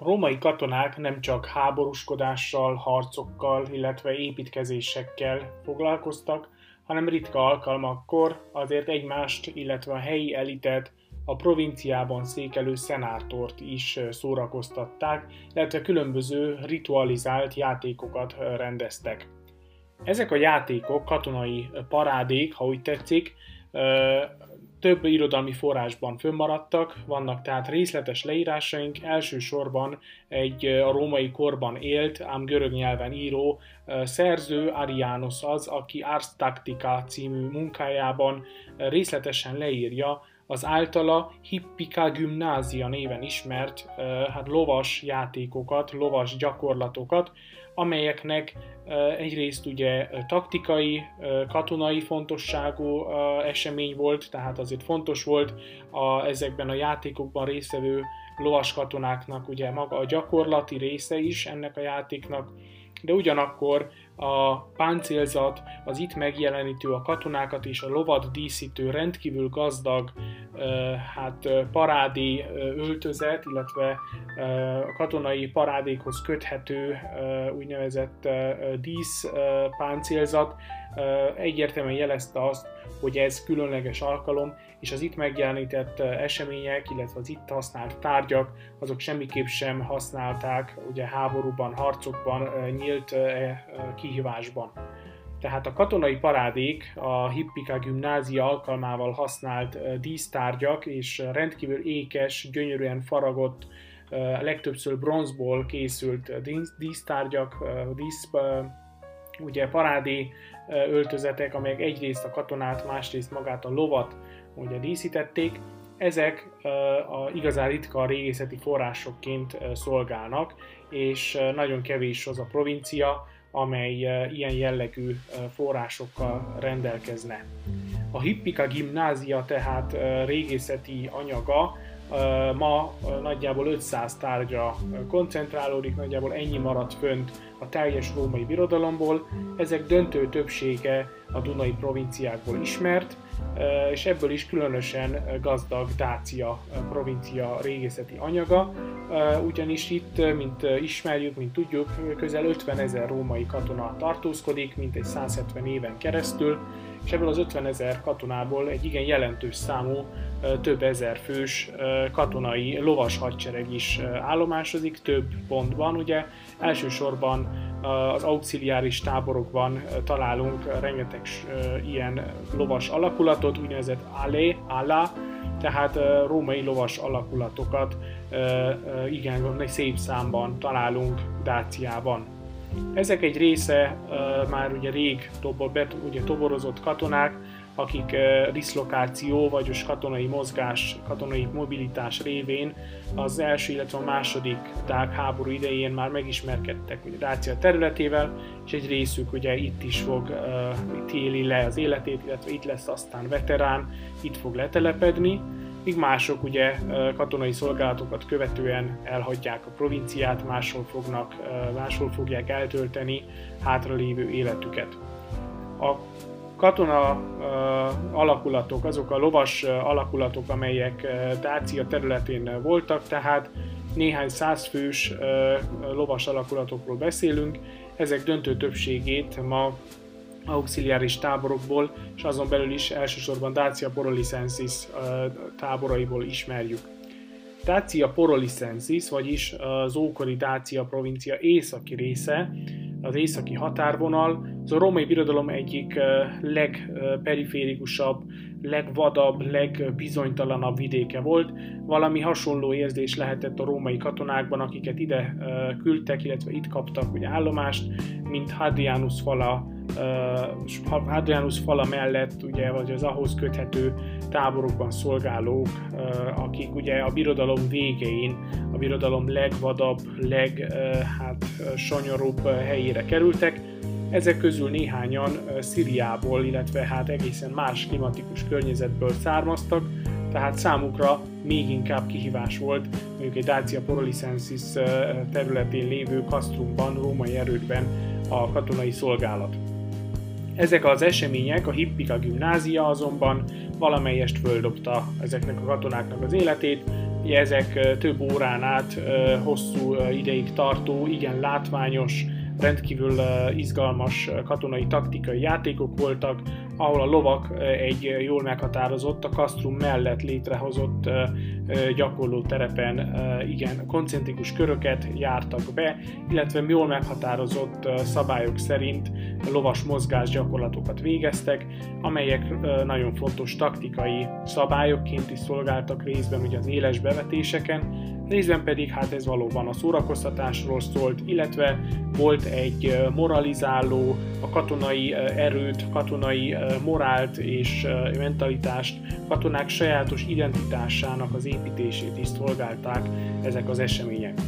A római katonák nem csak háborúskodással, harcokkal, illetve építkezésekkel foglalkoztak, hanem ritka alkalmakkor azért egymást, illetve a helyi elitet, a provinciában székelő szenátort is szórakoztatták, illetve különböző ritualizált játékokat rendeztek. Ezek a játékok, katonai parádék, ha úgy tetszik, több irodalmi forrásban fönnmaradtak, vannak tehát részletes leírásaink, elsősorban egy a római korban élt, ám görög nyelven író szerző, Arianos az, aki Ars Tactica című munkájában részletesen leírja az általa Hippika Gymnázia néven ismert hát lovas játékokat, lovas gyakorlatokat, amelyeknek egyrészt ugye taktikai, katonai fontosságú esemény volt, tehát azért fontos volt a, ezekben a játékokban résztvevő lovas katonáknak ugye maga a gyakorlati része is ennek a játéknak, de ugyanakkor a páncélzat, az itt megjelenítő a katonákat és a lovat díszítő rendkívül gazdag hát parádi öltözet, illetve a katonai parádékhoz köthető úgynevezett dísz páncélzat egyértelműen jelezte azt, hogy ez különleges alkalom, és az itt megjelenített események, illetve az itt használt tárgyak, azok semmiképp sem használták ugye háborúban, harcokban, nyílt kihívásban. Tehát a katonai parádék a Hippika gimnázia alkalmával használt dísztárgyak és rendkívül ékes, gyönyörűen faragott, legtöbbször bronzból készült dísztárgyak, dísz, ugye parádé öltözetek, amelyek egyrészt a katonát, másrészt magát a lovat ugye díszítették, ezek a igazán ritka régészeti forrásokként szolgálnak, és nagyon kevés az a provincia, amely ilyen jellegű forrásokkal rendelkezne. A Hippika gimnázia tehát régészeti anyaga ma nagyjából 500 tárgya koncentrálódik, nagyjából ennyi maradt fönt a teljes római birodalomból. Ezek döntő többsége a Dunai provinciákból ismert, és ebből is különösen gazdag Dácia provincia régészeti anyaga, ugyanis itt, mint ismerjük, mint tudjuk, közel 50 ezer római katona tartózkodik, mint egy 170 éven keresztül, és ebből az 50 ezer katonából egy igen jelentős számú, több ezer fős katonai lovas hadsereg is állomásodik több pontban. Ugye elsősorban az auxiliáris táborokban találunk rengeteg ilyen lovas alakulatot, úgynevezett alé, ala, tehát római lovas alakulatokat igen szép számban találunk Dáciában. Ezek egy része már ugye rég tobor, ugye toborozott katonák, akik diszlokáció, vagyis katonai mozgás, katonai mobilitás révén az első, illetve a második dák háború idején már megismerkedtek ugye Dácia területével, és egy részük ugye itt is fog, itt éli le az életét, illetve itt lesz aztán veterán, itt fog letelepedni míg mások ugye katonai szolgálatokat követően elhagyják a provinciát, máshol, fognak, máshol fogják eltölteni hátralévő életüket. A katona alakulatok, azok a lovas alakulatok, amelyek Dácia területén voltak, tehát néhány százfős lovas alakulatokról beszélünk, ezek döntő többségét ma auxiliáris táborokból, és azon belül is elsősorban Dacia Porolicensis táboraiból ismerjük. Dacia Porolicensis, vagyis az ókori Dacia provincia északi része, az északi határvonal, az a római birodalom egyik legperiférikusabb, legvadabb, legbizonytalanabb vidéke volt. Valami hasonló érzés lehetett a római katonákban, akiket ide küldtek, illetve itt kaptak ugye állomást, mint Hadrianus fala Hadrianus fala mellett, ugye, vagy az ahhoz köthető táborokban szolgálók, akik ugye a birodalom végein, a birodalom legvadabb, leg, hát, sanyarúbb helyére kerültek. Ezek közül néhányan Szíriából, illetve hát egészen más klimatikus környezetből származtak, tehát számukra még inkább kihívás volt mondjuk egy Dacia Porolicensis területén lévő Castrumban, római erődben a katonai szolgálat. Ezek az események, a Hippika gimnázia azonban valamelyest földobta ezeknek a katonáknak az életét, ezek több órán át hosszú ideig tartó, igen látványos, rendkívül izgalmas katonai taktikai játékok voltak, ahol a lovak egy jól meghatározott, a kasztrum mellett létrehozott gyakorló terepen igen koncentrikus köröket jártak be, illetve jól meghatározott szabályok szerint lovas mozgás gyakorlatokat végeztek, amelyek nagyon fontos taktikai szabályokként is szolgáltak részben ugye az éles bevetéseken, részben pedig hát ez valóban a szórakoztatásról szólt, illetve volt egy moralizáló, a katonai erőt, katonai morált és mentalitást, katonák sajátos identitásának az építését is szolgálták ezek az események.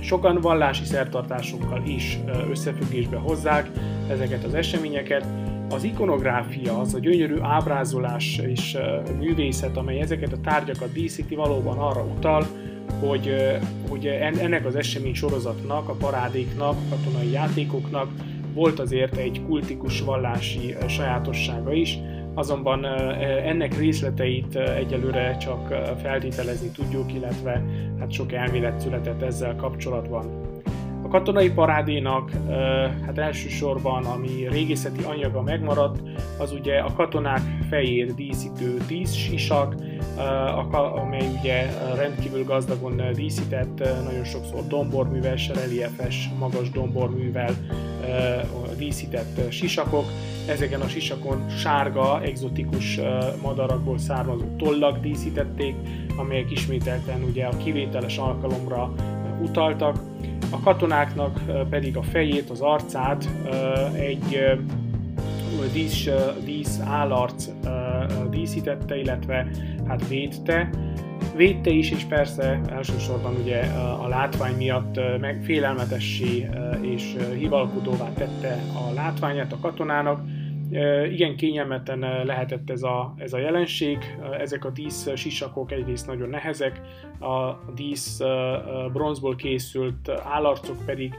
Sokan vallási szertartásokkal is összefüggésbe hozzák ezeket az eseményeket, az ikonográfia, az a gyönyörű ábrázolás és művészet, amely ezeket a tárgyakat díszíti, valóban arra utal, hogy, hogy ennek az esemény sorozatnak, a parádéknak, a katonai játékoknak volt azért egy kultikus vallási sajátossága is, azonban ennek részleteit egyelőre csak feltételezni tudjuk, illetve hát sok elmélet született ezzel kapcsolatban. A katonai parádénak hát elsősorban, ami régészeti anyaga megmaradt, az ugye a katonák fejét díszítő díszsisak, amely ugye rendkívül gazdagon díszített, nagyon sokszor domborműves, reliefes, magas domborművel díszített sisakok. Ezeken a sisakon sárga, egzotikus madarakból származó tollak díszítették, amelyek ismételten ugye a kivételes alkalomra utaltak. A katonáknak pedig a fejét, az arcát egy dísz, dísz állarc díszítette, illetve hát védte. Védte is, és persze elsősorban ugye a látvány miatt meg félelmetessé és hivalkodóvá tette a látványát a katonának, igen kényelmetlen lehetett ez a, ez a jelenség. Ezek a dísz sisakok egyrészt nagyon nehezek, a dísz bronzból készült állarcok pedig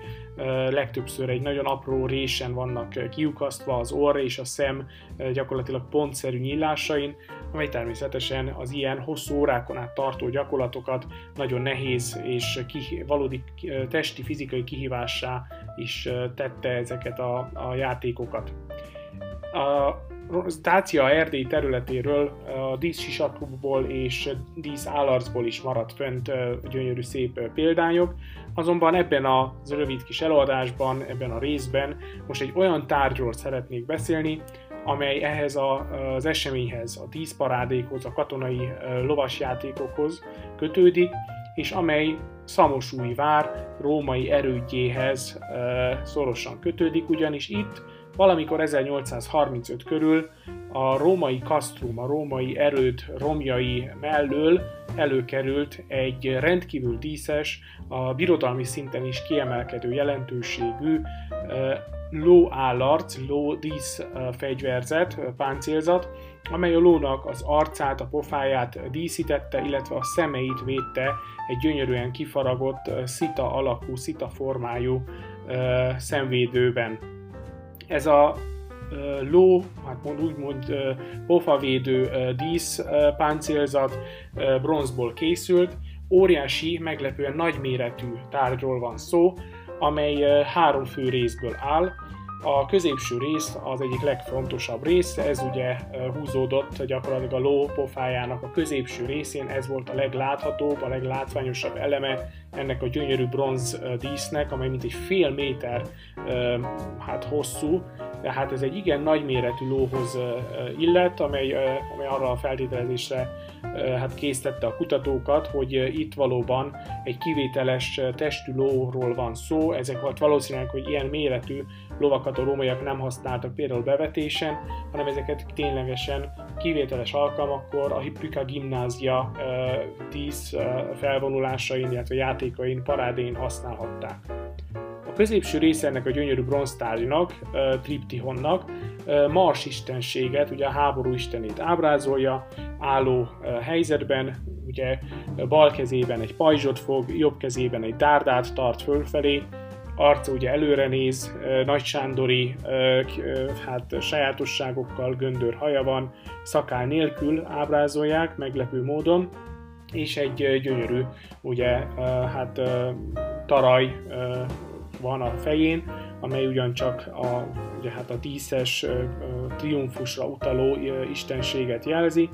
legtöbbször egy nagyon apró résen vannak kiukasztva az orr és a szem gyakorlatilag pontszerű nyílásain, amely természetesen az ilyen hosszú órákon át tartó gyakorlatokat nagyon nehéz és ki, valódi testi, fizikai kihívássá is tette ezeket a, a játékokat. A Dácia Erdély területéről a díszsisakokból és dísz állarcból is maradt fönt gyönyörű szép példányok, azonban ebben az rövid kis előadásban, ebben a részben most egy olyan tárgyról szeretnék beszélni, amely ehhez a, az eseményhez, a díszparádékhoz, a katonai lovasjátékokhoz kötődik, és amely Szamosúj vár római erődjéhez szorosan kötődik, ugyanis itt Valamikor 1835 körül a római kasztrum, a római erőd romjai mellől előkerült egy rendkívül díszes, a birodalmi szinten is kiemelkedő jelentőségű lóállarc, lódísz fegyverzet, páncélzat, amely a lónak az arcát, a pofáját díszítette, illetve a szemeit védte egy gyönyörűen kifaragott szita alakú, szita formájú szemvédőben ez a ló, hát mond, úgymond pofavédő dísz páncélzat bronzból készült, óriási, meglepően nagyméretű tárgyról van szó, amely három fő részből áll, a középső rész az egyik legfontosabb rész, ez ugye húzódott gyakorlatilag a ló pofájának a középső részén, ez volt a legláthatóbb, a leglátványosabb eleme ennek a gyönyörű bronz dísznek, amely mint egy fél méter hát hosszú, tehát ez egy igen nagyméretű lóhoz illet, amely, amely arra a feltételezésre hát készítette a kutatókat, hogy itt valóban egy kivételes testű lóról van szó, ezek volt valószínűleg, hogy ilyen méretű lovakat a rómaiak nem használtak például bevetésen, hanem ezeket ténylegesen kivételes alkalmakkor a Hipprika gimnázia 10 felvonulásain, illetve játékain, parádén használhatták. Középső része ennek a gyönyörű bronztárgynak, triptihonnak, Mars istenséget, ugye a háború istenét ábrázolja, álló helyzetben, ugye bal kezében egy pajzsot fog, jobb kezében egy dárdát tart fölfelé, arca ugye előre néz, Nagy Sándori hát sajátosságokkal göndör haja van, szakál nélkül ábrázolják meglepő módon, és egy gyönyörű, ugye, hát taraj van a fején, amely ugyancsak a, ugye, hát a díszes triumfusra utaló istenséget jelzi.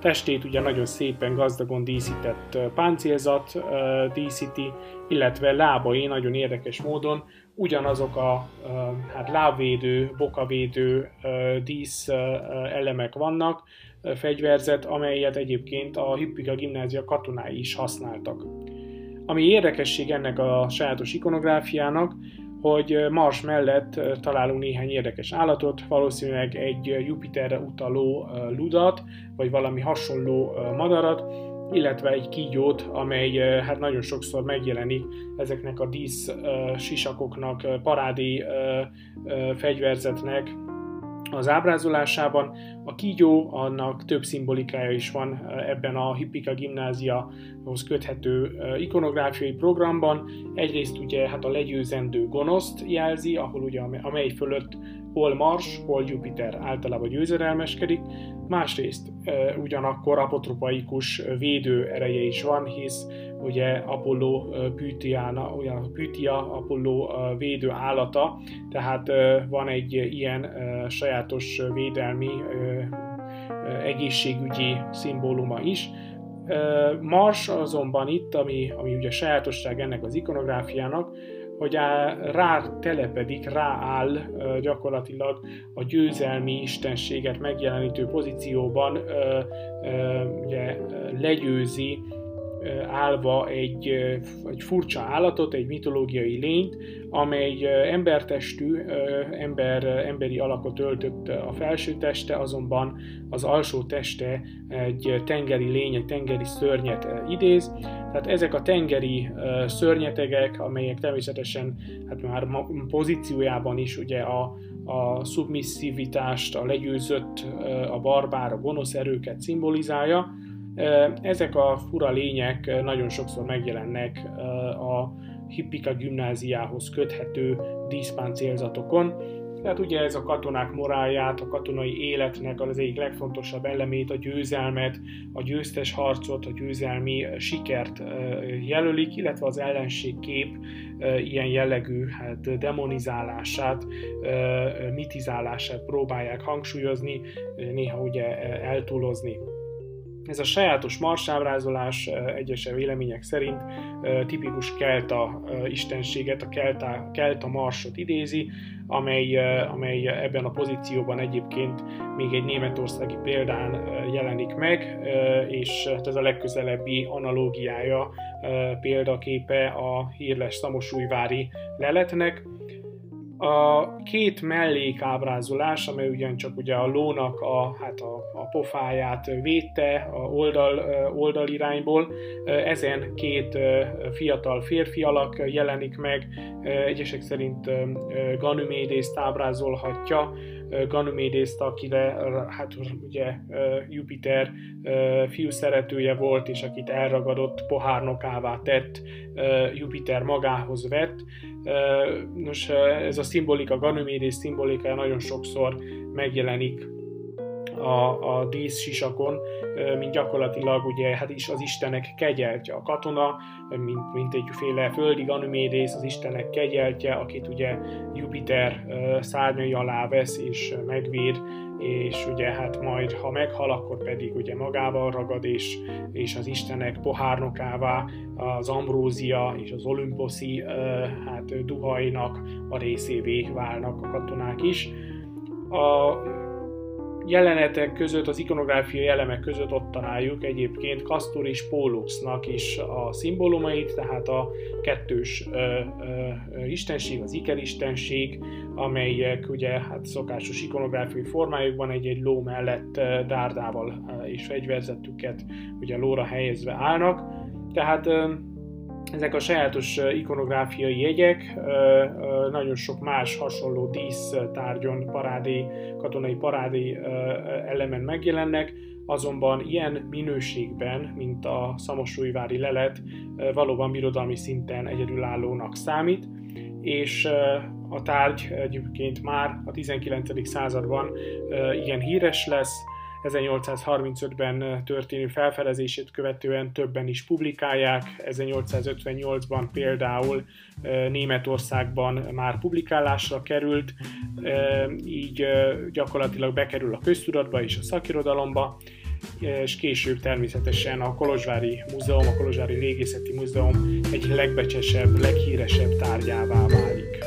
Testét ugye nagyon szépen gazdagon díszített páncélzat díszíti, illetve lábai nagyon érdekes módon ugyanazok a hát lábvédő, bokavédő dísz elemek vannak, fegyverzet, amelyet egyébként a Hippika gimnázia katonái is használtak. Ami érdekesség ennek a sajátos ikonográfiának, hogy Mars mellett találunk néhány érdekes állatot, valószínűleg egy Jupiterre utaló ludat, vagy valami hasonló madarat, illetve egy kígyót, amely hát nagyon sokszor megjelenik ezeknek a dísz sisakoknak, parádi fegyverzetnek az ábrázolásában. A kígyó, annak több szimbolikája is van ebben a Hippika gimnáziahoz köthető ikonográfiai programban. Egyrészt ugye hát a legyőzendő gonoszt jelzi, ahol ugye amely fölött hol Mars, hol Jupiter általában győzedelmeskedik, másrészt ugyanakkor apotropaikus védő ereje is van, hisz ugye Apollo Pythiana, ugye Pythia Apollo védő állata, tehát van egy ilyen sajátos védelmi egészségügyi szimbóluma is. Mars azonban itt, ami, ami ugye sajátosság ennek az ikonográfiának, hogy rá telepedik, rááll gyakorlatilag a győzelmi istenséget megjelenítő pozícióban, ugye legyőzi állva egy, egy furcsa állatot, egy mitológiai lényt, amely embertestű, ember, emberi alakot öltött a felső teste, azonban az alsó teste egy tengeri lény, egy tengeri szörnyet idéz. Tehát ezek a tengeri szörnyetegek, amelyek természetesen hát már pozíciójában is ugye a, a szubmisszivitást, a legyőzött, a barbár, a gonosz erőket szimbolizálja, ezek a fura lények nagyon sokszor megjelennek a Hippika gimnáziához köthető díszpáncélzatokon. Tehát ugye ez a katonák morálját, a katonai életnek az egyik legfontosabb elemét, a győzelmet, a győztes harcot, a győzelmi sikert jelölik, illetve az ellenségkép ilyen jellegű hát demonizálását, mitizálását próbálják hangsúlyozni, néha ugye eltúlozni. Ez a sajátos marsábrázolás egyes vélemények szerint tipikus kelta istenséget, a kelta, kelta marsot idézi, amely, amely ebben a pozícióban egyébként még egy németországi példán jelenik meg, és hát ez a legközelebbi analógiája, példaképe a hírles szamosújvári leletnek, a két mellékábrázolás, amely ugyancsak ugye a lónak a, hát a, a pofáját védte a oldal, oldalirányból, ezen két fiatal férfi alak jelenik meg, egyesek szerint Ganymédészt ábrázolhatja, Ganymédészt, akire hát ugye Jupiter fiú szeretője volt, és akit elragadott pohárnokává tett, Jupiter magához vett, Nos, ez a szimbolika, Ganymedes szimbolikája nagyon sokszor megjelenik a, a díszsisakon, mint gyakorlatilag ugye hát is az Istenek kegyeltje. A katona, mint, mint egyféle földi Ganymedes, az Istenek kegyeltje, akit ugye Jupiter szárnyai alá vesz és megvéd, és ugye hát majd ha meghal, akkor pedig ugye magával ragad, és, és az Istenek pohárnokává az ambrózia és az olimposzi hát duhainak a részévé válnak a katonák is. A jelenetek között, az ikonográfiai elemek között ott találjuk egyébként Castor és Póluxnak is a szimbólumait, tehát a kettős ö, ö, istenség, az ikeristenség, amelyek ugye hát szokásos ikonográfiai formájukban egy-egy ló mellett dárdával és fegyverzetüket ugye lóra helyezve állnak. Tehát ezek a sajátos ikonográfiai jegyek nagyon sok más hasonló dísztárgyon, parádé, katonai parádé elemen megjelennek, azonban ilyen minőségben, mint a szamosújvári lelet, valóban birodalmi szinten egyedülállónak számít, és a tárgy egyébként már a 19. században igen híres lesz, 1835-ben történő felfedezését követően többen is publikálják. 1858-ban például Németországban már publikálásra került, így gyakorlatilag bekerül a köztudatba és a szakirodalomba, és később természetesen a Kolozsvári Múzeum, a Kolozsvári Régészeti Múzeum egyik legbecsesebb, leghíresebb tárgyává válik.